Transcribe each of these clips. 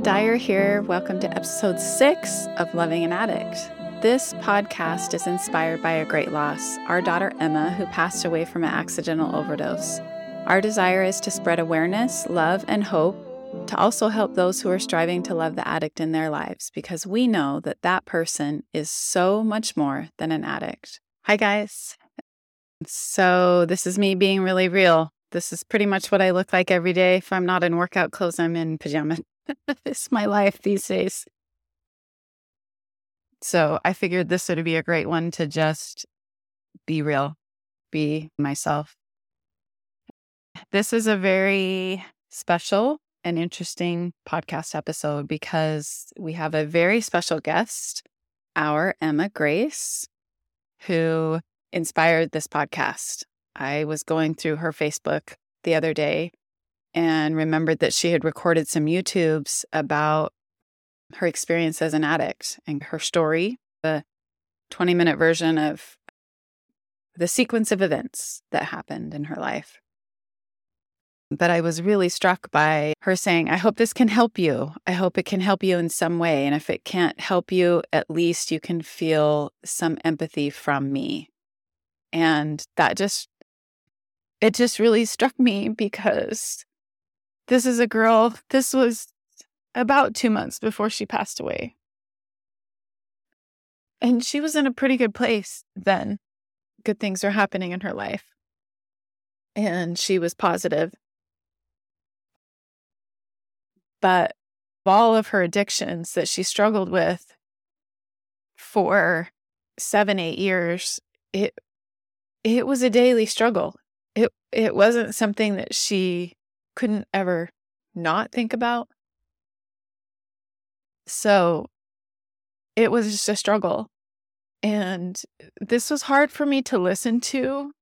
Dyer here. Welcome to episode six of Loving an Addict. This podcast is inspired by a great loss our daughter Emma, who passed away from an accidental overdose. Our desire is to spread awareness, love, and hope to also help those who are striving to love the addict in their lives because we know that that person is so much more than an addict. Hi, guys. So, this is me being really real. This is pretty much what I look like every day. If I'm not in workout clothes, I'm in pajamas. it's my life these days. So, I figured this would be a great one to just be real, be myself. This is a very special and interesting podcast episode because we have a very special guest, our Emma Grace, who inspired this podcast. I was going through her Facebook the other day and remembered that she had recorded some YouTubes about her experience as an addict and her story, the 20 minute version of the sequence of events that happened in her life. But I was really struck by her saying, I hope this can help you. I hope it can help you in some way. And if it can't help you, at least you can feel some empathy from me. And that just, it just really struck me because this is a girl, this was about two months before she passed away. And she was in a pretty good place then. Good things are happening in her life. And she was positive but all of her addictions that she struggled with for seven, eight years, it it was a daily struggle. It it wasn't something that she couldn't ever not think about. So it was just a struggle. And this was hard for me to listen to.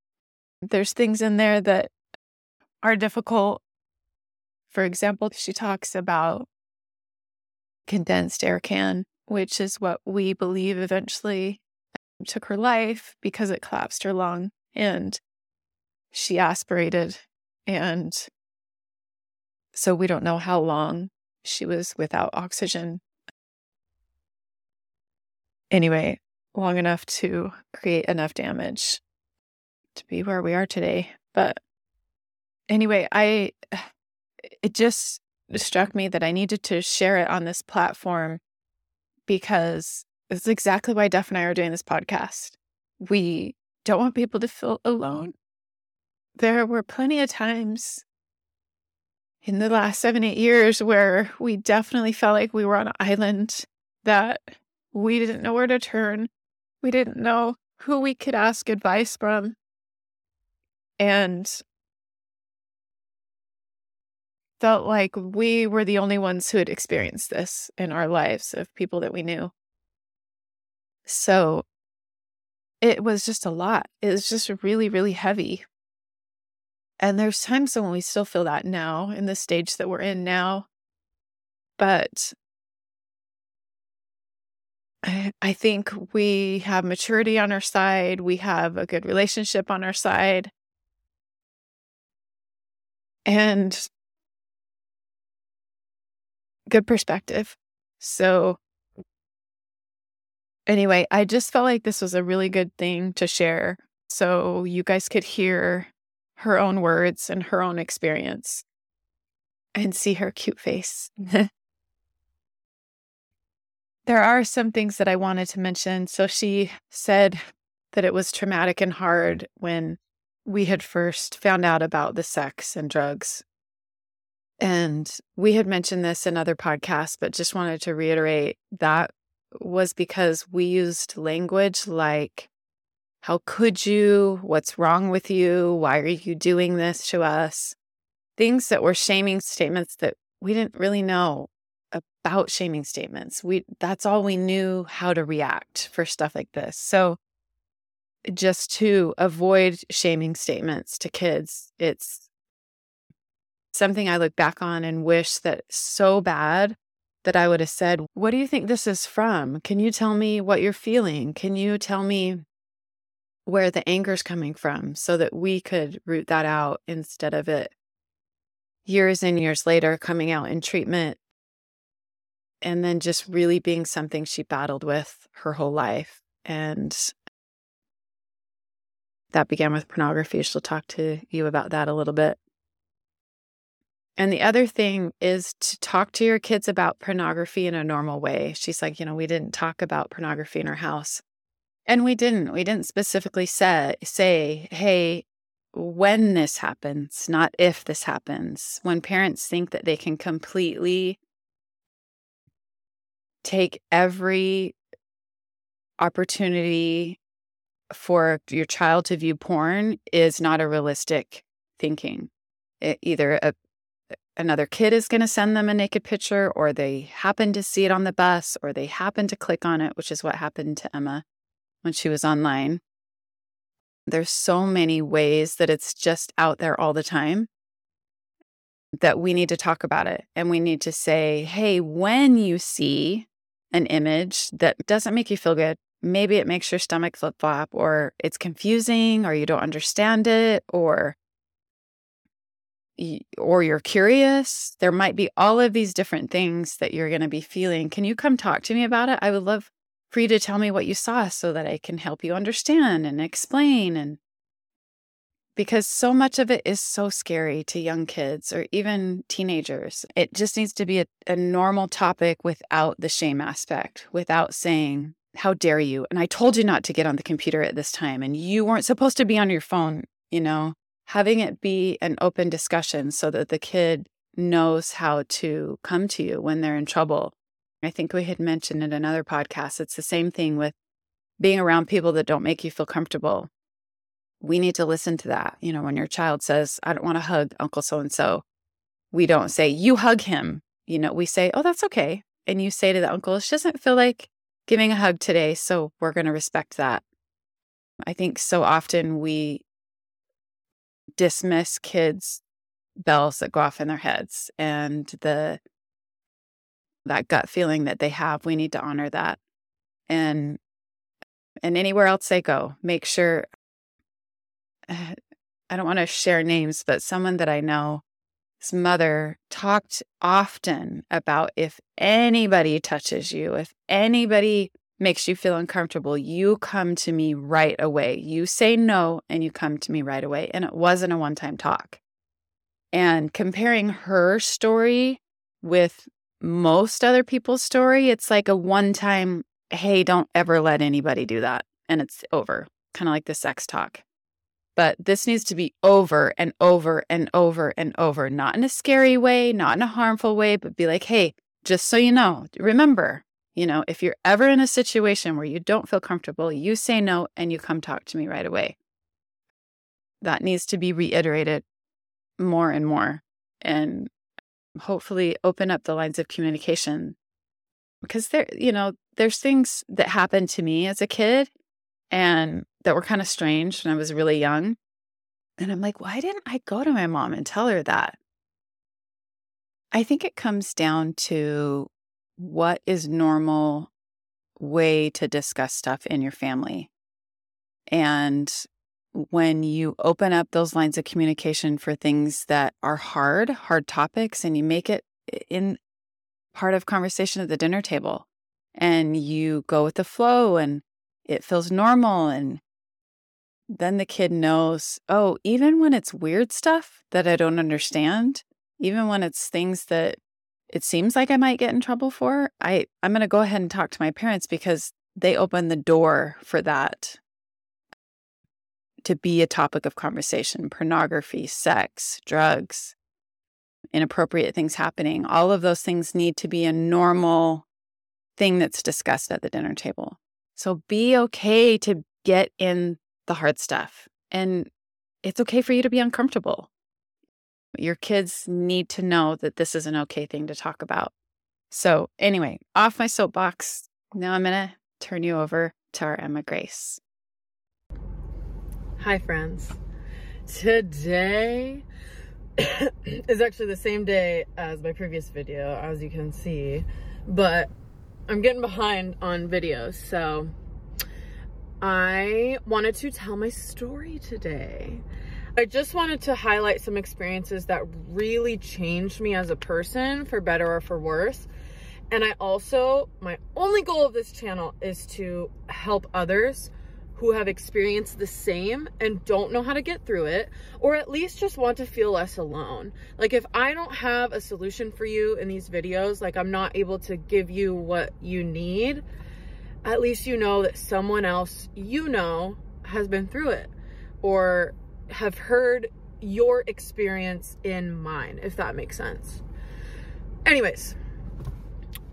There's things in there that are difficult for example, she talks about condensed air can, which is what we believe eventually took her life because it collapsed her lung and she aspirated. And so we don't know how long she was without oxygen. Anyway, long enough to create enough damage to be where we are today. But anyway, I it just struck me that I needed to share it on this platform because it's exactly why Duff and I are doing this podcast. We don't want people to feel alone. There were plenty of times in the last seven, eight years where we definitely felt like we were on an island that we didn't know where to turn. We didn't know who we could ask advice from. And felt like we were the only ones who had experienced this in our lives of people that we knew. So it was just a lot. It was just really, really heavy. And there's times when we still feel that now in the stage that we're in now. But I, I think we have maturity on our side. We have a good relationship on our side. And good perspective. So, anyway, I just felt like this was a really good thing to share so you guys could hear her own words and her own experience and see her cute face. there are some things that I wanted to mention. So, she said that it was traumatic and hard when we had first found out about the sex and drugs and we had mentioned this in other podcasts, but just wanted to reiterate that was because we used language like, How could you? What's wrong with you? Why are you doing this to us? Things that were shaming statements that we didn't really know about shaming statements. We that's all we knew how to react for stuff like this. So just to avoid shaming statements to kids, it's something I look back on and wish that so bad that I would have said, What do you think this is from? Can you tell me what you're feeling? Can you tell me where the anger's coming from so that we could root that out instead of it years and years later coming out in treatment and then just really being something she battled with her whole life. And that began with pornography. She'll talk to you about that a little bit. And the other thing is to talk to your kids about pornography in a normal way. She's like, you know, we didn't talk about pornography in our house. And we didn't. We didn't specifically say, say, hey, when this happens, not if this happens. When parents think that they can completely take every opportunity for your child to view porn is not a realistic thinking. It, either a another kid is going to send them a naked picture, or they happen to see it on the bus, or they happen to click on it, which is what happened to Emma when she was online. There's so many ways that it's just out there all the time that we need to talk about it. And we need to say, hey, when you see an image that doesn't make you feel good, maybe it makes your stomach flip flop, or it's confusing, or you don't understand it, or or you're curious. There might be all of these different things that you're going to be feeling. Can you come talk to me about it? I would love for you to tell me what you saw so that I can help you understand and explain. And because so much of it is so scary to young kids or even teenagers, it just needs to be a, a normal topic without the shame aspect, without saying, How dare you? And I told you not to get on the computer at this time, and you weren't supposed to be on your phone, you know? having it be an open discussion so that the kid knows how to come to you when they're in trouble. I think we had mentioned in another podcast, it's the same thing with being around people that don't make you feel comfortable. We need to listen to that. You know, when your child says, I don't want to hug Uncle so and so, we don't say, You hug him. You know, we say, Oh, that's okay. And you say to the uncle, She doesn't feel like giving a hug today. So we're going to respect that. I think so often we dismiss kids' bells that go off in their heads and the that gut feeling that they have. We need to honor that. And and anywhere else they go, make sure I don't want to share names, but someone that I know, his mother talked often about if anybody touches you, if anybody makes you feel uncomfortable, you come to me right away. You say no and you come to me right away. And it wasn't a one time talk. And comparing her story with most other people's story, it's like a one time, hey, don't ever let anybody do that. And it's over, kind of like the sex talk. But this needs to be over and over and over and over, not in a scary way, not in a harmful way, but be like, hey, just so you know, remember, you know, if you're ever in a situation where you don't feel comfortable, you say no and you come talk to me right away. That needs to be reiterated more and more and hopefully open up the lines of communication. Because there you know there's things that happened to me as a kid and that were kind of strange when I was really young. And I'm like why didn't I go to my mom and tell her that? I think it comes down to what is normal way to discuss stuff in your family. And when you open up those lines of communication for things that are hard, hard topics, and you make it in part of conversation at the dinner table, and you go with the flow and it feels normal, and then the kid knows, oh, even when it's weird stuff that I don't understand, even when it's things that it seems like I might get in trouble for, I, I'm going to go ahead and talk to my parents because they open the door for that to be a topic of conversation pornography, sex, drugs, inappropriate things happening. All of those things need to be a normal thing that's discussed at the dinner table. So be okay to get in the hard stuff. And it's okay for you to be uncomfortable. Your kids need to know that this is an okay thing to talk about. So, anyway, off my soapbox. Now I'm going to turn you over to our Emma Grace. Hi, friends. Today is actually the same day as my previous video, as you can see, but I'm getting behind on videos, so I wanted to tell my story today. I just wanted to highlight some experiences that really changed me as a person for better or for worse. And I also, my only goal of this channel is to help others who have experienced the same and don't know how to get through it, or at least just want to feel less alone. Like, if I don't have a solution for you in these videos, like, I'm not able to give you what you need, at least you know that someone else you know has been through it or have heard your experience in mine, if that makes sense. Anyways,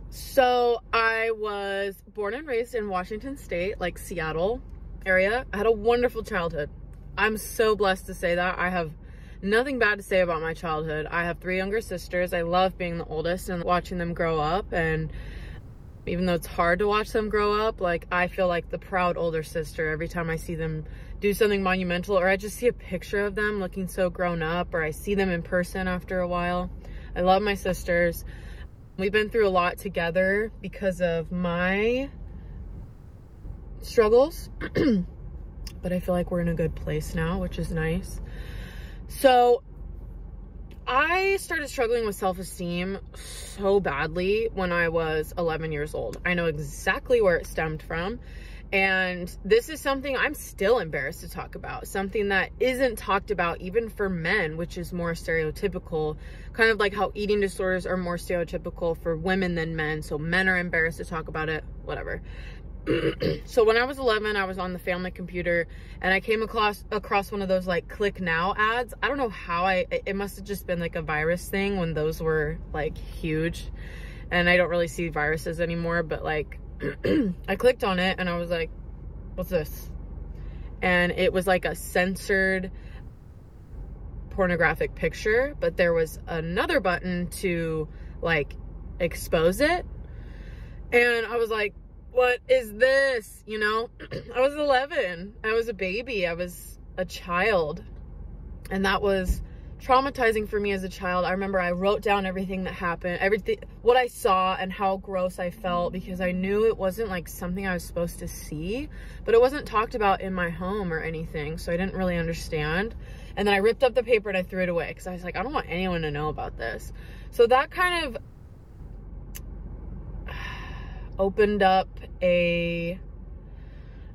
so I was born and raised in Washington State, like Seattle area. I had a wonderful childhood. I'm so blessed to say that. I have nothing bad to say about my childhood. I have three younger sisters. I love being the oldest and watching them grow up and even though it's hard to watch them grow up, like I feel like the proud older sister every time I see them do something monumental or I just see a picture of them looking so grown up or I see them in person after a while. I love my sisters. We've been through a lot together because of my struggles, but I feel like we're in a good place now, which is nice. So I started struggling with self esteem so badly when I was 11 years old. I know exactly where it stemmed from. And this is something I'm still embarrassed to talk about. Something that isn't talked about even for men, which is more stereotypical. Kind of like how eating disorders are more stereotypical for women than men. So men are embarrassed to talk about it, whatever. so when I was 11, I was on the family computer and I came across across one of those like click now ads. I don't know how I it must have just been like a virus thing when those were like huge. And I don't really see viruses anymore, but like I clicked on it and I was like, what's this? And it was like a censored pornographic picture, but there was another button to like expose it. And I was like, what is this? You know, I was 11. I was a baby. I was a child. And that was traumatizing for me as a child. I remember I wrote down everything that happened, everything, what I saw and how gross I felt because I knew it wasn't like something I was supposed to see, but it wasn't talked about in my home or anything. So I didn't really understand. And then I ripped up the paper and I threw it away because I was like, I don't want anyone to know about this. So that kind of opened up a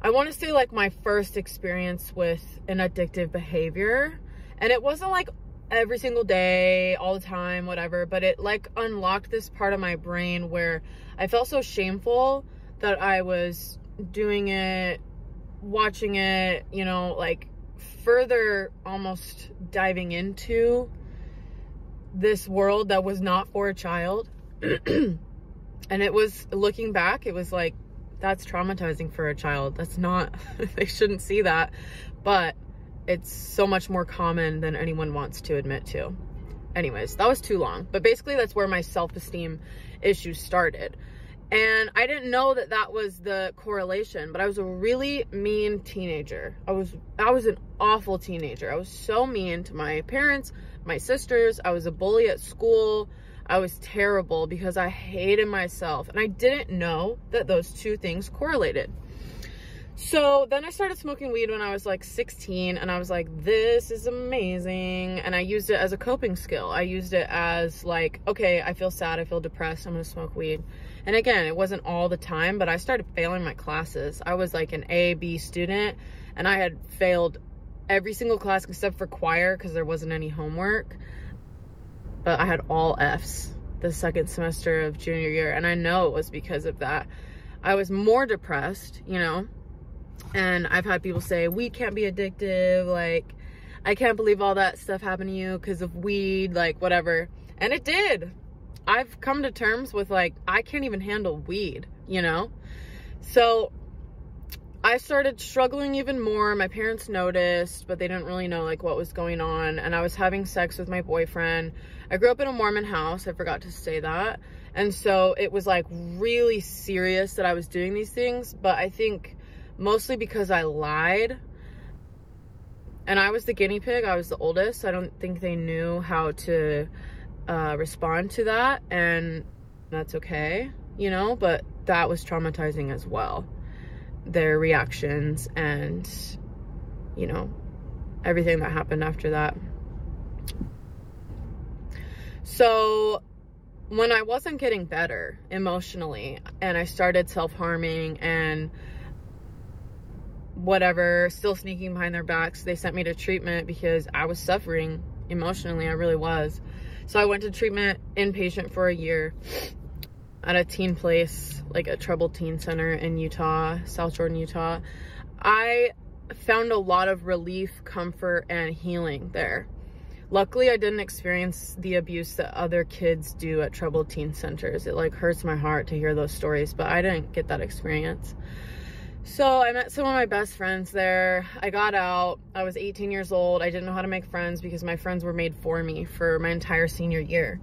I want to say like my first experience with an addictive behavior. And it wasn't like every single day, all the time, whatever, but it like unlocked this part of my brain where I felt so shameful that I was doing it, watching it, you know, like further almost diving into this world that was not for a child. and it was looking back, it was like that's traumatizing for a child. That's not they shouldn't see that. But it's so much more common than anyone wants to admit to. Anyways, that was too long. But basically, that's where my self esteem issues started. And I didn't know that that was the correlation, but I was a really mean teenager. I was I was an awful teenager. I was so mean to my parents, my sisters. I was a bully at school. I was terrible because I hated myself and I didn't know that those two things correlated. So then I started smoking weed when I was like 16 and I was like, this is amazing. And I used it as a coping skill. I used it as like, okay, I feel sad, I feel depressed, I'm gonna smoke weed. And again, it wasn't all the time, but I started failing my classes. I was like an A, B student and I had failed every single class except for choir because there wasn't any homework. But I had all F's the second semester of junior year. And I know it was because of that. I was more depressed, you know, and I've had people say, weed can't be addictive. Like, I can't believe all that stuff happened to you because of weed, like, whatever. And it did. I've come to terms with, like, I can't even handle weed, you know? So I started struggling even more. My parents noticed, but they didn't really know, like, what was going on. And I was having sex with my boyfriend. I grew up in a Mormon house. I forgot to say that. And so it was, like, really serious that I was doing these things. But I think mostly because I lied. And I was the guinea pig. I was the oldest. I don't think they knew how to uh, respond to that. And that's okay, you know, but that was traumatizing as well. Their reactions and, you know, everything that happened after that. So when I wasn't getting better emotionally and I started self harming and whatever, still sneaking behind their backs, they sent me to treatment because I was suffering emotionally. I really was. So I went to treatment inpatient for a year at a teen place, like a troubled teen center in Utah, South Jordan, Utah. I found a lot of relief, comfort, and healing there. Luckily, I didn't experience the abuse that other kids do at troubled teen centers. It like hurts my heart to hear those stories, but I didn't get that experience. So I met some of my best friends there. I got out. I was 18 years old. I didn't know how to make friends because my friends were made for me for my entire senior year.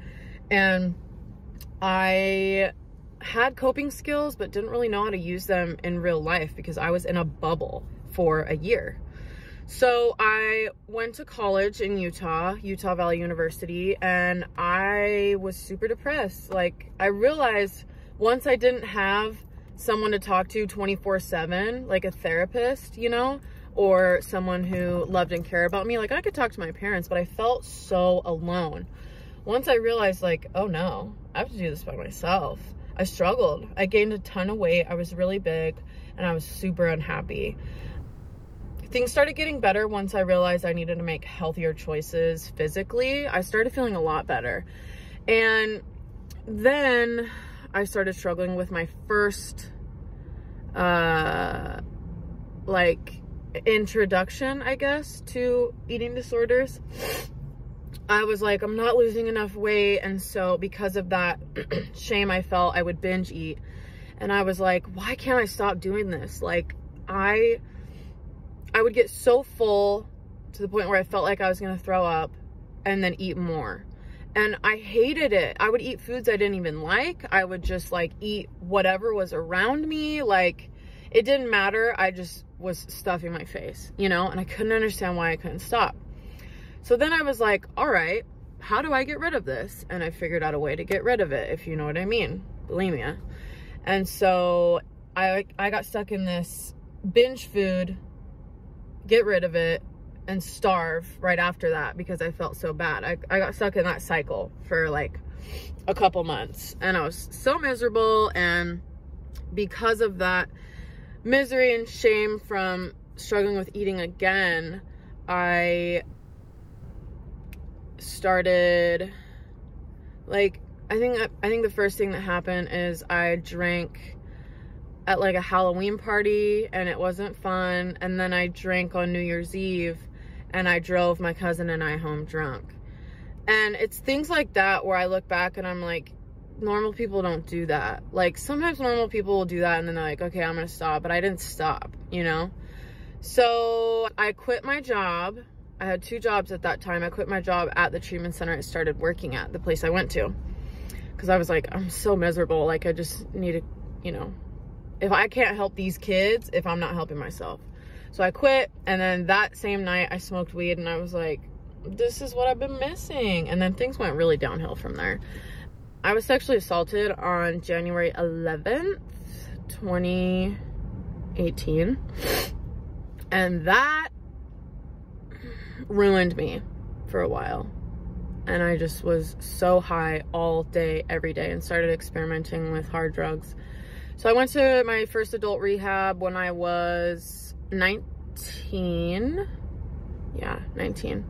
And I had coping skills, but didn't really know how to use them in real life because I was in a bubble for a year. So I went to college in Utah, Utah Valley University, and I was super depressed. Like, I realized once I didn't have someone to talk to 24 7, like a therapist, you know, or someone who loved and cared about me, like I could talk to my parents, but I felt so alone. Once I realized, like, oh no, I have to do this by myself. I struggled. I gained a ton of weight. I was really big and I was super unhappy things started getting better once I realized I needed to make healthier choices physically. I started feeling a lot better. And then I started struggling with my first uh like introduction, I guess, to eating disorders. I was like, I'm not losing enough weight. And so, because of that shame I felt, I would binge eat. And I was like, why can't I stop doing this? Like, I I would get so full to the point where I felt like I was going to throw up and then eat more. And I hated it. I would eat foods I didn't even like. I would just like eat whatever was around me. Like it didn't matter. I just was stuffing my face, you know, and I couldn't understand why I couldn't stop. So then I was like, all right, how do I get rid of this? And I figured out a way to get rid of it, if you know what I mean bulimia. And so I, I got stuck in this binge food get rid of it and starve right after that because I felt so bad. I, I got stuck in that cycle for like a couple months and I was so miserable. And because of that misery and shame from struggling with eating again, I started like I think I think the first thing that happened is I drank at like a Halloween party and it wasn't fun. And then I drank on New Year's Eve and I drove my cousin and I home drunk. And it's things like that where I look back and I'm like, normal people don't do that. Like sometimes normal people will do that and then they're like, okay, I'm gonna stop. But I didn't stop, you know? So I quit my job. I had two jobs at that time. I quit my job at the treatment center I started working at, the place I went to. Because I was like, I'm so miserable. Like, I just need to, you know, if I can't help these kids if I'm not helping myself. So I quit and then that same night I smoked weed and I was like, this is what I've been missing. And then things went really downhill from there. I was sexually assaulted on January 11th, 2018. And that ruined me for a while. And I just was so high all day, every day, and started experimenting with hard drugs so I went to my first adult rehab when I was 19. Yeah, 19.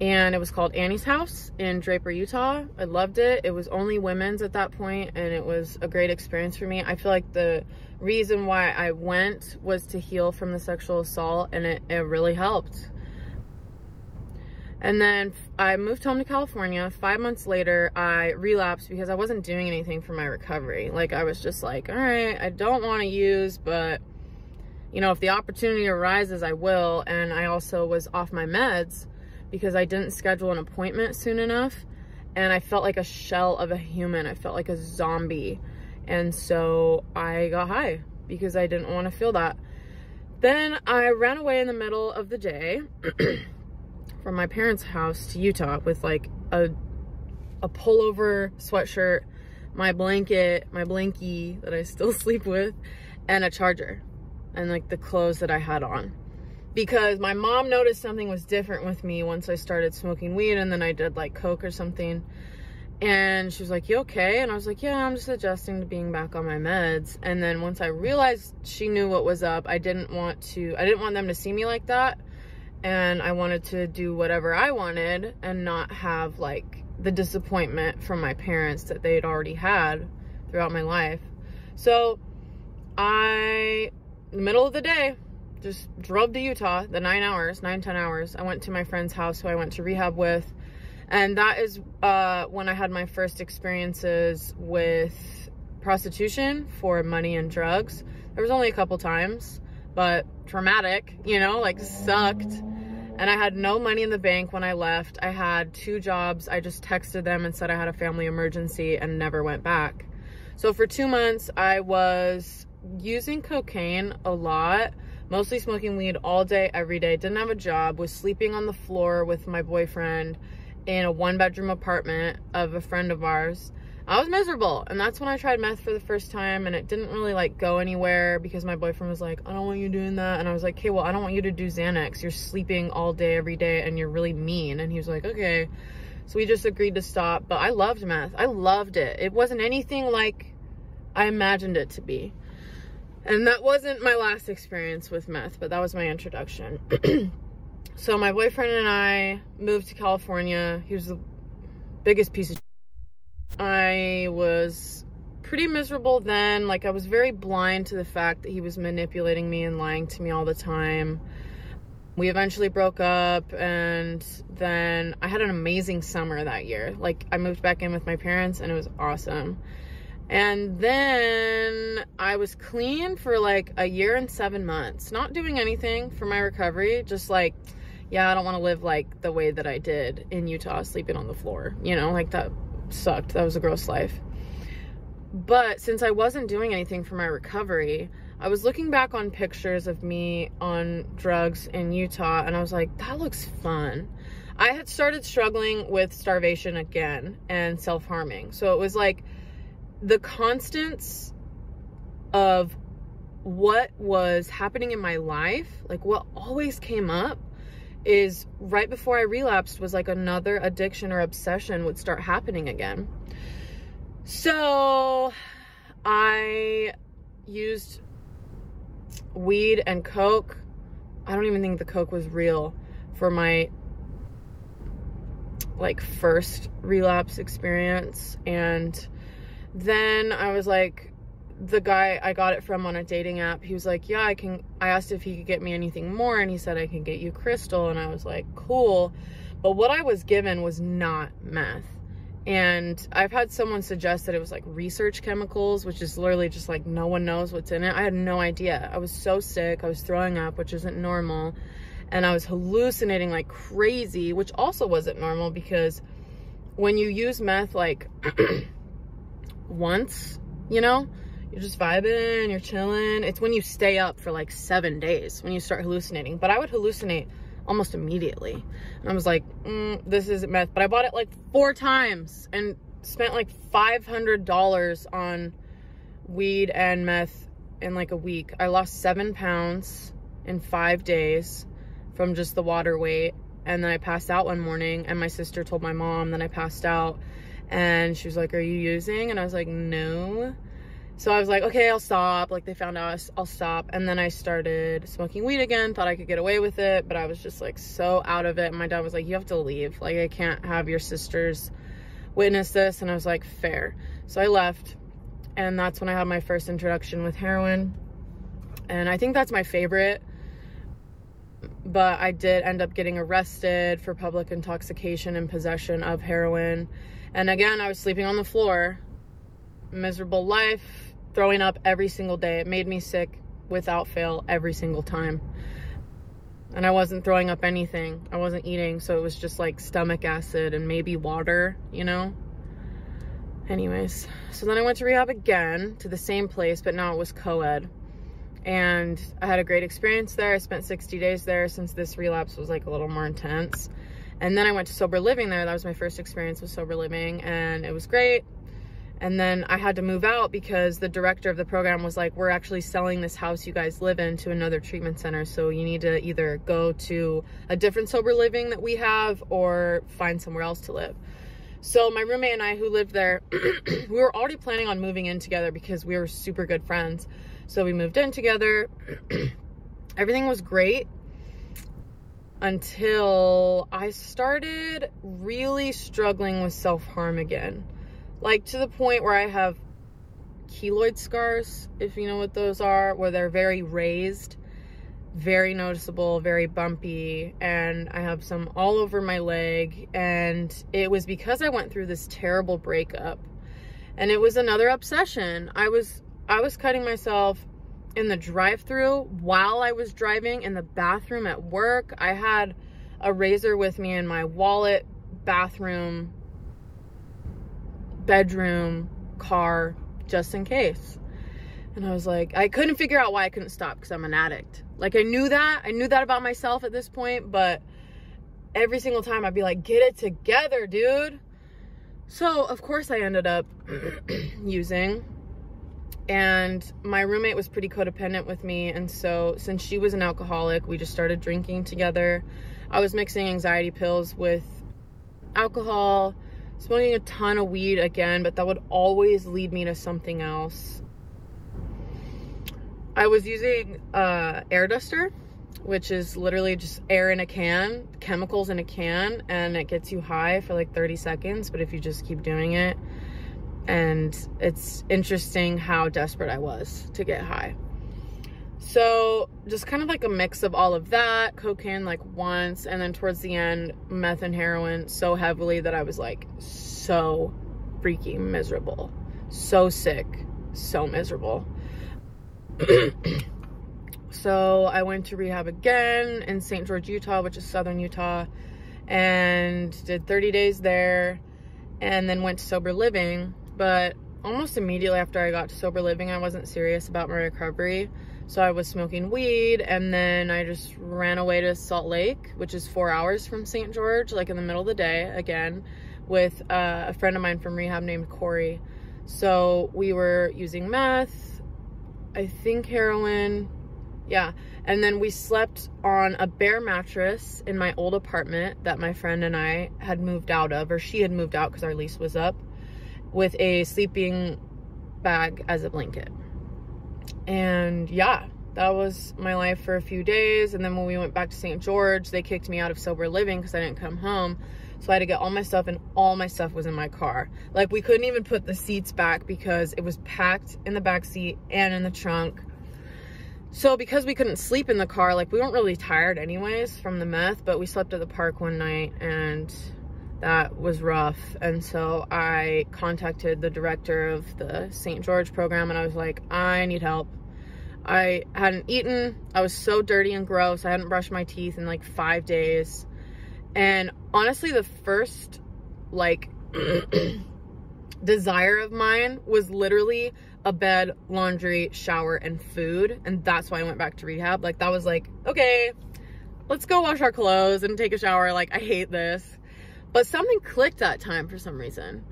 And it was called Annie's House in Draper, Utah. I loved it. It was only women's at that point, and it was a great experience for me. I feel like the reason why I went was to heal from the sexual assault, and it, it really helped. And then I moved home to California. Five months later, I relapsed because I wasn't doing anything for my recovery. Like, I was just like, all right, I don't want to use, but, you know, if the opportunity arises, I will. And I also was off my meds because I didn't schedule an appointment soon enough. And I felt like a shell of a human. I felt like a zombie. And so I got high because I didn't want to feel that. Then I ran away in the middle of the day. from my parents' house to Utah with like a a pullover sweatshirt, my blanket, my blankie that I still sleep with, and a charger and like the clothes that I had on. Because my mom noticed something was different with me once I started smoking weed and then I did like coke or something. And she was like, You okay? And I was like, Yeah, I'm just adjusting to being back on my meds. And then once I realized she knew what was up, I didn't want to, I didn't want them to see me like that. And I wanted to do whatever I wanted and not have like the disappointment from my parents that they'd already had throughout my life. So I, in the middle of the day, just drove to Utah the nine hours, nine, ten hours. I went to my friend's house who I went to rehab with and that is uh, when I had my first experiences with prostitution for money and drugs. There was only a couple times, but traumatic, you know, like sucked. And I had no money in the bank when I left. I had two jobs. I just texted them and said I had a family emergency and never went back. So for two months, I was using cocaine a lot, mostly smoking weed all day, every day. Didn't have a job, was sleeping on the floor with my boyfriend in a one bedroom apartment of a friend of ours. I was miserable. And that's when I tried meth for the first time and it didn't really like go anywhere because my boyfriend was like, I don't want you doing that. And I was like, okay, well, I don't want you to do Xanax. You're sleeping all day, every day, and you're really mean. And he was like, okay. So we just agreed to stop. But I loved meth. I loved it. It wasn't anything like I imagined it to be. And that wasn't my last experience with meth, but that was my introduction. So my boyfriend and I moved to California. He was the biggest piece of I was pretty miserable then. Like I was very blind to the fact that he was manipulating me and lying to me all the time. We eventually broke up and then I had an amazing summer that year. Like I moved back in with my parents and it was awesome. And then I was clean for like a year and 7 months, not doing anything for my recovery, just like yeah, I don't want to live like the way that I did in Utah, sleeping on the floor. You know, like that sucked. That was a gross life. But since I wasn't doing anything for my recovery, I was looking back on pictures of me on drugs in Utah and I was like, that looks fun. I had started struggling with starvation again and self harming. So it was like the constants of what was happening in my life, like what always came up is right before I relapsed was like another addiction or obsession would start happening again. So I used weed and coke. I don't even think the coke was real for my like first relapse experience and then I was like the guy I got it from on a dating app, he was like, Yeah, I can. I asked if he could get me anything more, and he said, I can get you crystal. And I was like, Cool. But what I was given was not meth. And I've had someone suggest that it was like research chemicals, which is literally just like no one knows what's in it. I had no idea. I was so sick. I was throwing up, which isn't normal. And I was hallucinating like crazy, which also wasn't normal because when you use meth like once, you know, you're just vibing, you're chilling. It's when you stay up for like seven days when you start hallucinating. But I would hallucinate almost immediately. And I was like, mm, this isn't meth. But I bought it like four times and spent like $500 on weed and meth in like a week. I lost seven pounds in five days from just the water weight. And then I passed out one morning, and my sister told my mom. Then I passed out, and she was like, Are you using? And I was like, No. So I was like, okay, I'll stop. Like they found out, I'll stop. And then I started smoking weed again. Thought I could get away with it, but I was just like so out of it. And my dad was like, you have to leave. Like I can't have your sisters witness this. And I was like, fair. So I left, and that's when I had my first introduction with heroin. And I think that's my favorite. But I did end up getting arrested for public intoxication and possession of heroin. And again, I was sleeping on the floor miserable life, throwing up every single day. It made me sick without fail every single time. And I wasn't throwing up anything. I wasn't eating, so it was just like stomach acid and maybe water, you know? Anyways, so then I went to rehab again to the same place, but now it was co ed. And I had a great experience there. I spent 60 days there since this relapse was like a little more intense. And then I went to sober living there. That was my first experience with sober living, and it was great. And then I had to move out because the director of the program was like, We're actually selling this house you guys live in to another treatment center. So you need to either go to a different sober living that we have or find somewhere else to live. So my roommate and I who lived there, we were already planning on moving in together because we were super good friends. So we moved in together. Everything was great until I started really struggling with self-harm again. Like to the point where I have keloid scars, if you know what those are, where they're very raised very noticeable, very bumpy, and I have some all over my leg. And it was because I went through this terrible breakup. And it was another obsession. I was I was cutting myself in the drive-through while I was driving in the bathroom at work. I had a razor with me in my wallet, bathroom, bedroom, car, just in case. And I was like, I couldn't figure out why I couldn't stop because I'm an addict. Like I knew that. I knew that about myself at this point, but every single time I'd be like, get it together, dude. So, of course, I ended up using. And my roommate was pretty codependent with me. And so, since she was an alcoholic, we just started drinking together. I was mixing anxiety pills with alcohol, smoking a ton of weed again, but that would always lead me to something else. I was using uh, air duster, which is literally just air in a can, chemicals in a can, and it gets you high for like 30 seconds. But if you just keep doing it, and it's interesting how desperate I was to get high. So just kind of like a mix of all of that, cocaine like once, and then towards the end, meth and heroin so heavily that I was like so freaking miserable, so sick, so miserable. so I went to rehab again in St. George, Utah, which is southern Utah, and did 30 days there and then went to sober living. But almost immediately after I got to sober living, I wasn't serious about my recovery. So I was smoking weed and then I just ran away to Salt Lake, which is four hours from St. George, like in the middle of the day again, with uh, a friend of mine from rehab named Corey. So we were using meth, I think heroin. Yeah. And then we slept on a bare mattress in my old apartment that my friend and I had moved out of, or she had moved out because our lease was up, with a sleeping bag as a blanket. And yeah, that was my life for a few days. And then when we went back to St. George, they kicked me out of sober living because I didn't come home. So I had to get all my stuff, and all my stuff was in my car. Like we couldn't even put the seats back because it was packed in the back seat and in the trunk. So because we couldn't sleep in the car, like we weren't really tired anyways from the meth, but we slept at the park one night and that was rough. And so I contacted the director of the St. George program and I was like, I need help. I hadn't eaten. I was so dirty and gross. I hadn't brushed my teeth in like five days. And honestly, the first like desire of mine was literally a bed, laundry, shower, and food. And that's why I went back to rehab. Like, that was like, okay, let's go wash our clothes and take a shower. Like, I hate this. But something clicked that time for some reason.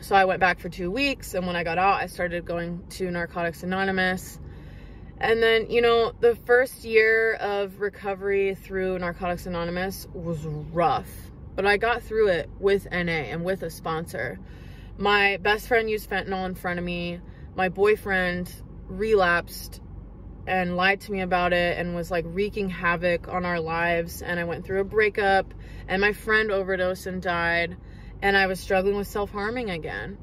So I went back for two weeks. And when I got out, I started going to Narcotics Anonymous. And then, you know, the first year of recovery through Narcotics Anonymous was rough, but I got through it with NA and with a sponsor. My best friend used fentanyl in front of me. My boyfriend relapsed and lied to me about it and was like wreaking havoc on our lives. And I went through a breakup, and my friend overdosed and died, and I was struggling with self harming again.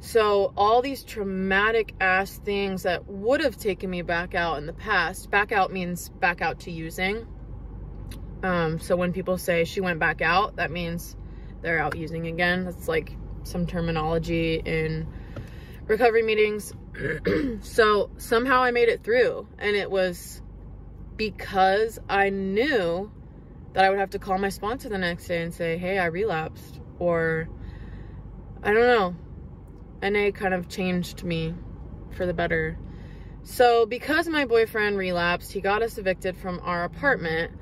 So all these traumatic ass things that would have taken me back out in the past, back out means back out to using. Um, so when people say she went back out, that means they're out using again. That's like some terminology in recovery meetings. so somehow I made it through and it was because I knew that I would have to call my sponsor the next day and say, "Hey, I relapsed," or I don't know NA kind of changed me for the better. So, because my boyfriend relapsed, he got us evicted from our apartment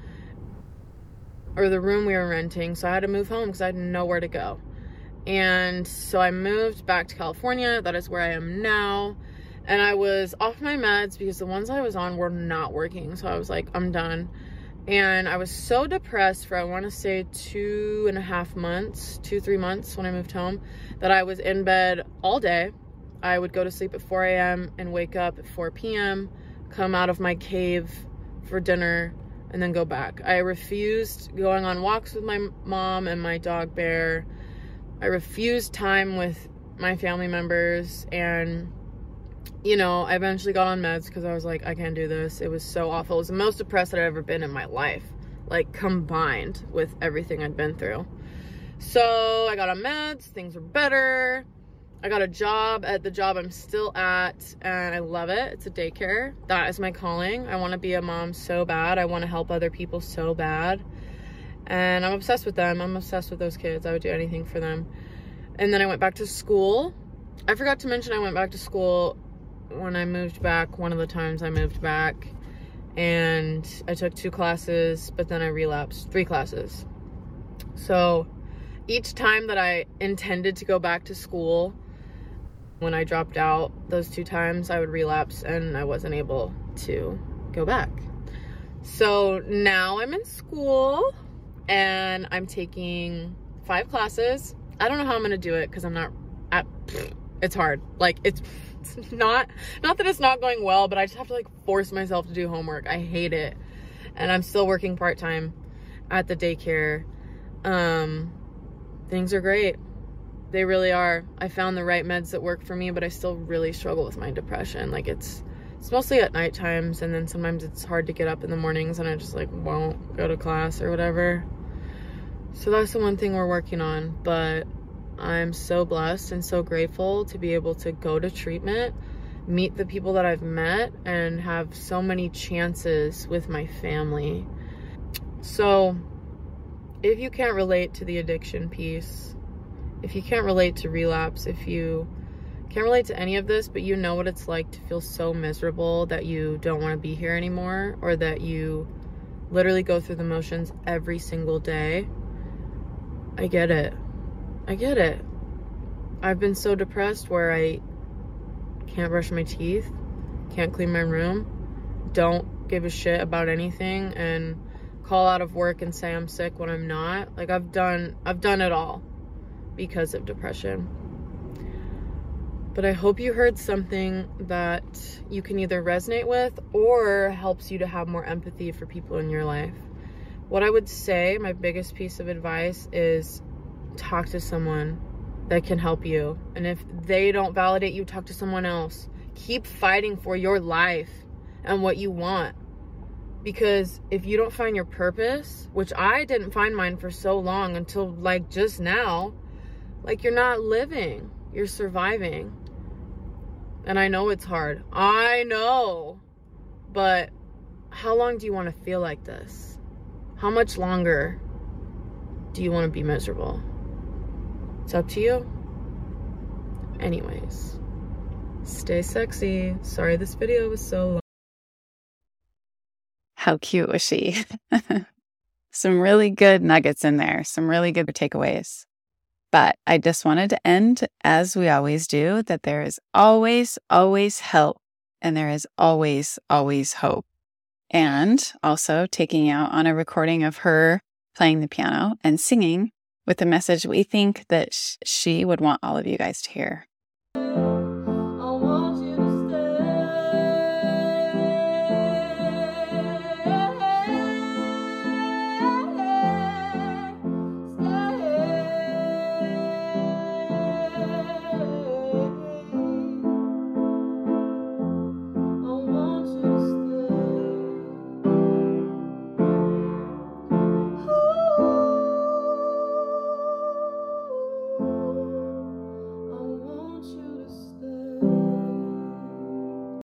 or the room we were renting. So, I had to move home because I had nowhere to go. And so, I moved back to California. That is where I am now. And I was off my meds because the ones I was on were not working. So, I was like, I'm done. And I was so depressed for, I want to say, two and a half months, two, three months when I moved home, that I was in bed all day. I would go to sleep at 4 a.m. and wake up at 4 p.m., come out of my cave for dinner, and then go back. I refused going on walks with my mom and my dog bear. I refused time with my family members and you know, I eventually got on meds because I was like, I can't do this. It was so awful. It was the most depressed that I've ever been in my life, like combined with everything I'd been through. So I got on meds, things were better. I got a job at the job I'm still at, and I love it. It's a daycare. That is my calling. I want to be a mom so bad. I want to help other people so bad. And I'm obsessed with them. I'm obsessed with those kids. I would do anything for them. And then I went back to school. I forgot to mention I went back to school when I moved back, one of the times I moved back, and I took two classes, but then I relapsed, three classes. So each time that I intended to go back to school, when I dropped out those two times, I would relapse and I wasn't able to go back. So now I'm in school and I'm taking five classes. I don't know how I'm to do it because I'm not it's hard. Like it's it's not not that it's not going well, but I just have to like force myself to do homework. I hate it. And I'm still working part-time at the daycare. Um things are great. They really are. I found the right meds that work for me, but I still really struggle with my depression. Like it's it's mostly at night times and then sometimes it's hard to get up in the mornings and I just like won't go to class or whatever. So that's the one thing we're working on, but I'm so blessed and so grateful to be able to go to treatment, meet the people that I've met, and have so many chances with my family. So, if you can't relate to the addiction piece, if you can't relate to relapse, if you can't relate to any of this, but you know what it's like to feel so miserable that you don't want to be here anymore, or that you literally go through the motions every single day, I get it. I get it. I've been so depressed where I can't brush my teeth, can't clean my room, don't give a shit about anything and call out of work and say I'm sick when I'm not. Like I've done I've done it all because of depression. But I hope you heard something that you can either resonate with or helps you to have more empathy for people in your life. What I would say, my biggest piece of advice is talk to someone that can help you. And if they don't validate you, talk to someone else. Keep fighting for your life and what you want. Because if you don't find your purpose, which I didn't find mine for so long until like just now, like you're not living, you're surviving. And I know it's hard. I know. But how long do you want to feel like this? How much longer do you want to be miserable? It's up to you. Anyways, stay sexy. Sorry this video was so long. How cute was she? some really good nuggets in there, some really good takeaways. But I just wanted to end, as we always do, that there is always, always help and there is always, always hope. And also taking out on a recording of her playing the piano and singing with a message we think that sh- she would want all of you guys to hear.